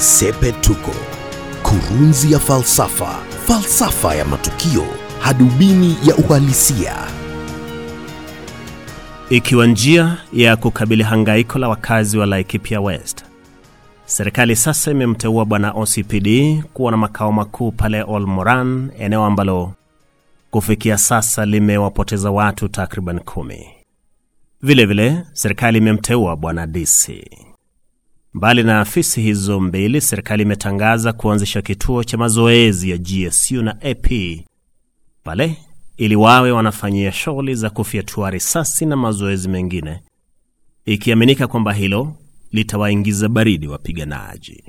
Sepetuko, kurunzi ya falsafa, falsafa ya matukio, hadubini ya uhalisia. Ikiwa njia ya kukabili hangaiko la wakazi wa Laikipia West, serikali sasa imemteua bwana OCPD kuwa na makao makuu pale Olmoran, eneo ambalo kufikia sasa limewapoteza watu takriban kumi. Vilevile serikali imemteua bwana DC. Mbali na afisi hizo mbili, serikali imetangaza kuanzisha kituo cha mazoezi ya GSU na AP pale ili wawe wanafanyia shughuli za kufyatua risasi na mazoezi mengine, ikiaminika kwamba hilo litawaingiza baridi wapiganaji.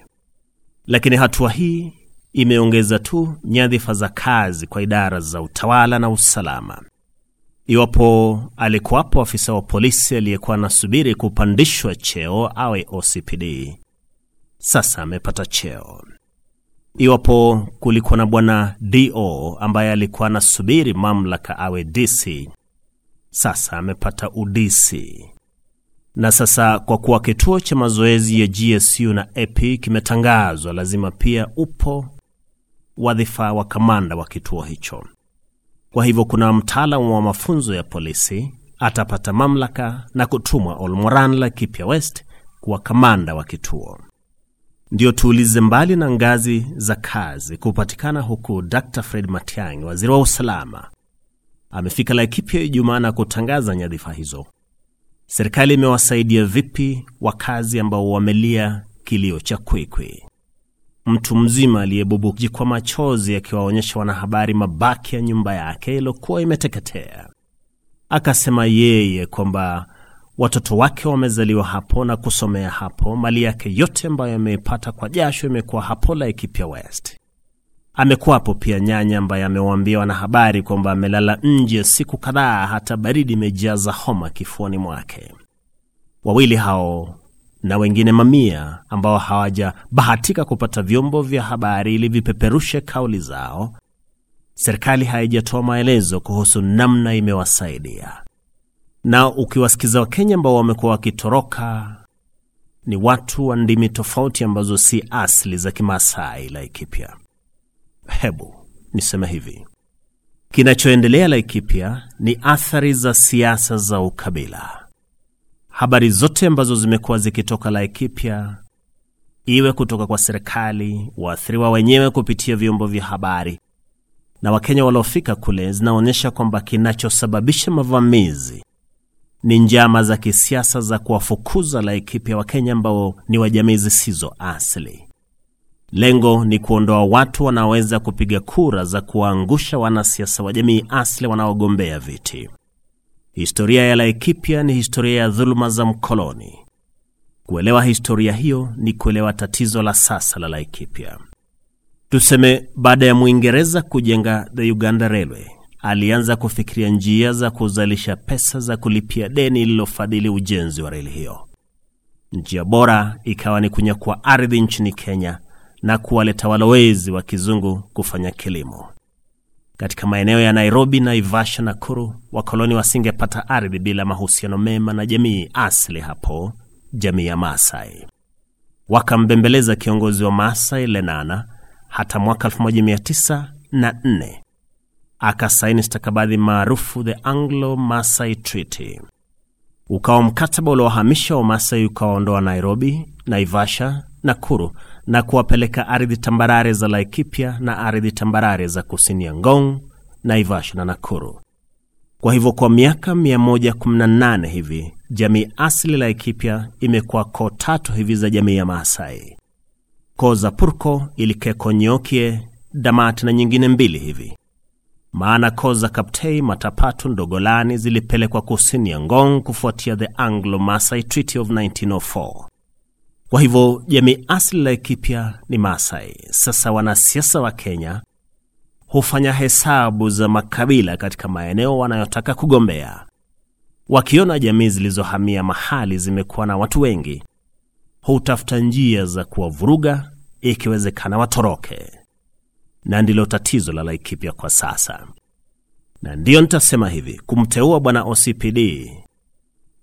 Lakini hatua hii imeongeza tu nyadhifa za kazi kwa idara za utawala na usalama. Iwapo alikuwapo afisa wa polisi aliyekuwa anasubiri kupandishwa cheo awe OCPD, sasa amepata cheo. Iwapo kulikuwa na bwana DO ambaye alikuwa anasubiri mamlaka awe DC, sasa amepata UDC. Na sasa kwa kuwa kituo cha mazoezi ya GSU na AP kimetangazwa, lazima pia upo wadhifa wa kamanda wa kituo hicho. Kwa hivyo kuna mtaalamu wa mafunzo ya polisi atapata mamlaka na kutumwa Olmoran Laikipia West kuwa kamanda wa kituo. Ndio tuulize, mbali na ngazi za kazi kupatikana huku, Dr Fred Matiang'i, waziri wa usalama, amefika Laikipia Ijumaa na kutangaza nyadhifa hizo. Serikali imewasaidia vipi wakazi ambao wamelia kilio cha kwikwi? Mtu mzima aliyebubuji kwa machozi akiwaonyesha wanahabari mabaki ya nyumba yake iliyokuwa imeteketea, akasema yeye kwamba watoto wake wamezaliwa hapo na kusomea hapo, mali yake yote ambayo ameipata kwa jasho imekuwa hapo Laikipia West. Amekuwapo pia nyanya ambaye amewaambia wanahabari kwamba amelala nje siku kadhaa, hata baridi imejaza homa kifuani mwake. Wawili hao na wengine mamia ambao hawajabahatika kupata vyombo vya habari ili vipeperushe kauli zao, serikali haijatoa maelezo kuhusu namna imewasaidia. Na ukiwasikiza Wakenya ambao wamekuwa wakitoroka, ni watu wa ndimi tofauti ambazo si asili za Kimasai Laikipia. Hebu niseme hivi, kinachoendelea Laikipia ni athari za siasa za ukabila. Habari zote ambazo zimekuwa zikitoka Laikipia, iwe kutoka kwa serikali, waathiriwa wenyewe kupitia vyombo vya habari na Wakenya waliofika kule, zinaonyesha kwamba kinachosababisha mavamizi ni njama za kisiasa za kuwafukuza Laikipia Wakenya ambao ni wa jamii zisizo asili. Lengo ni kuondoa watu wanaoweza kupiga kura za kuwaangusha wanasiasa wa jamii asili wanaogombea viti. Historia ya Laikipia ni historia ya dhuluma za mkoloni. Kuelewa historia hiyo ni kuelewa tatizo la sasa la Laikipia. Tuseme, baada ya Mwingereza kujenga the Uganda Railway, alianza kufikiria njia za kuzalisha pesa za kulipia deni lililofadhili ujenzi wa reli hiyo. Njia bora ikawa ni kunyakua ardhi nchini Kenya na kuwaleta walowezi wa kizungu kufanya kilimo katika maeneo ya Nairobi, Naivasha, Nakuru. Wakoloni wasingepata ardhi bila mahusiano mema na jamii asili hapo, jamii ya Maasai. Wakambembeleza kiongozi wa Maasai Lenana hata mwaka 1904 akasaini stakabadhi maarufu the Anglo Maasai Treaty, ukawa mkataba uliowahamisha Wamasai ukawaondoa Nairobi, Naivasha, Nakuru na kuwapeleka ardhi tambarare za Laikipia na ardhi tambarare za kusini ya Ngong, Naivasha na Nakuru. Kwa hivyo kwa miaka 118 hivi jamii asili Laikipia imekuwa koo tatu hivi za jamii ya Maasai: koo za Purko, Ilikeko, Nyokie, Damat na nyingine mbili hivi. Maana koo za Kaptei, Matapatu, Ndogolani zilipelekwa kusini ya Ngong kufuatia the Anglo Maasai Treaty of 1904. Kwa hivyo jamii asili Laikipia ni Maasai. Sasa wanasiasa wa Kenya hufanya hesabu za makabila katika maeneo wanayotaka kugombea. Wakiona jamii zilizohamia mahali zimekuwa na watu wengi, hutafuta njia za kuwavuruga, ikiwezekana watoroke, na ndilo tatizo la Laikipia kwa sasa. Na ndiyo nitasema hivi, kumteua bwana OCPD,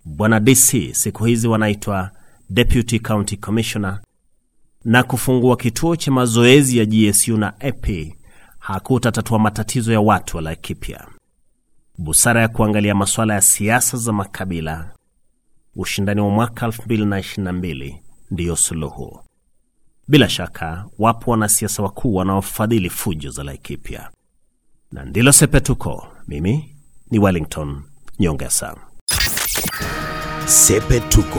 bwana DC, siku hizi wanaitwa Deputy County Commissioner, na kufungua kituo cha mazoezi ya GSU na EP hakutatatua matatizo ya watu wa Laikipia. Busara ya kuangalia masuala ya siasa za makabila, ushindani wa mwaka 2022 ndiyo suluhu. Bila shaka wapo wanasiasa wakuu wanaofadhili fujo za Laikipia, na ndilo Sepetuko. Mimi ni Wellington Nyongesa. Sepetuko,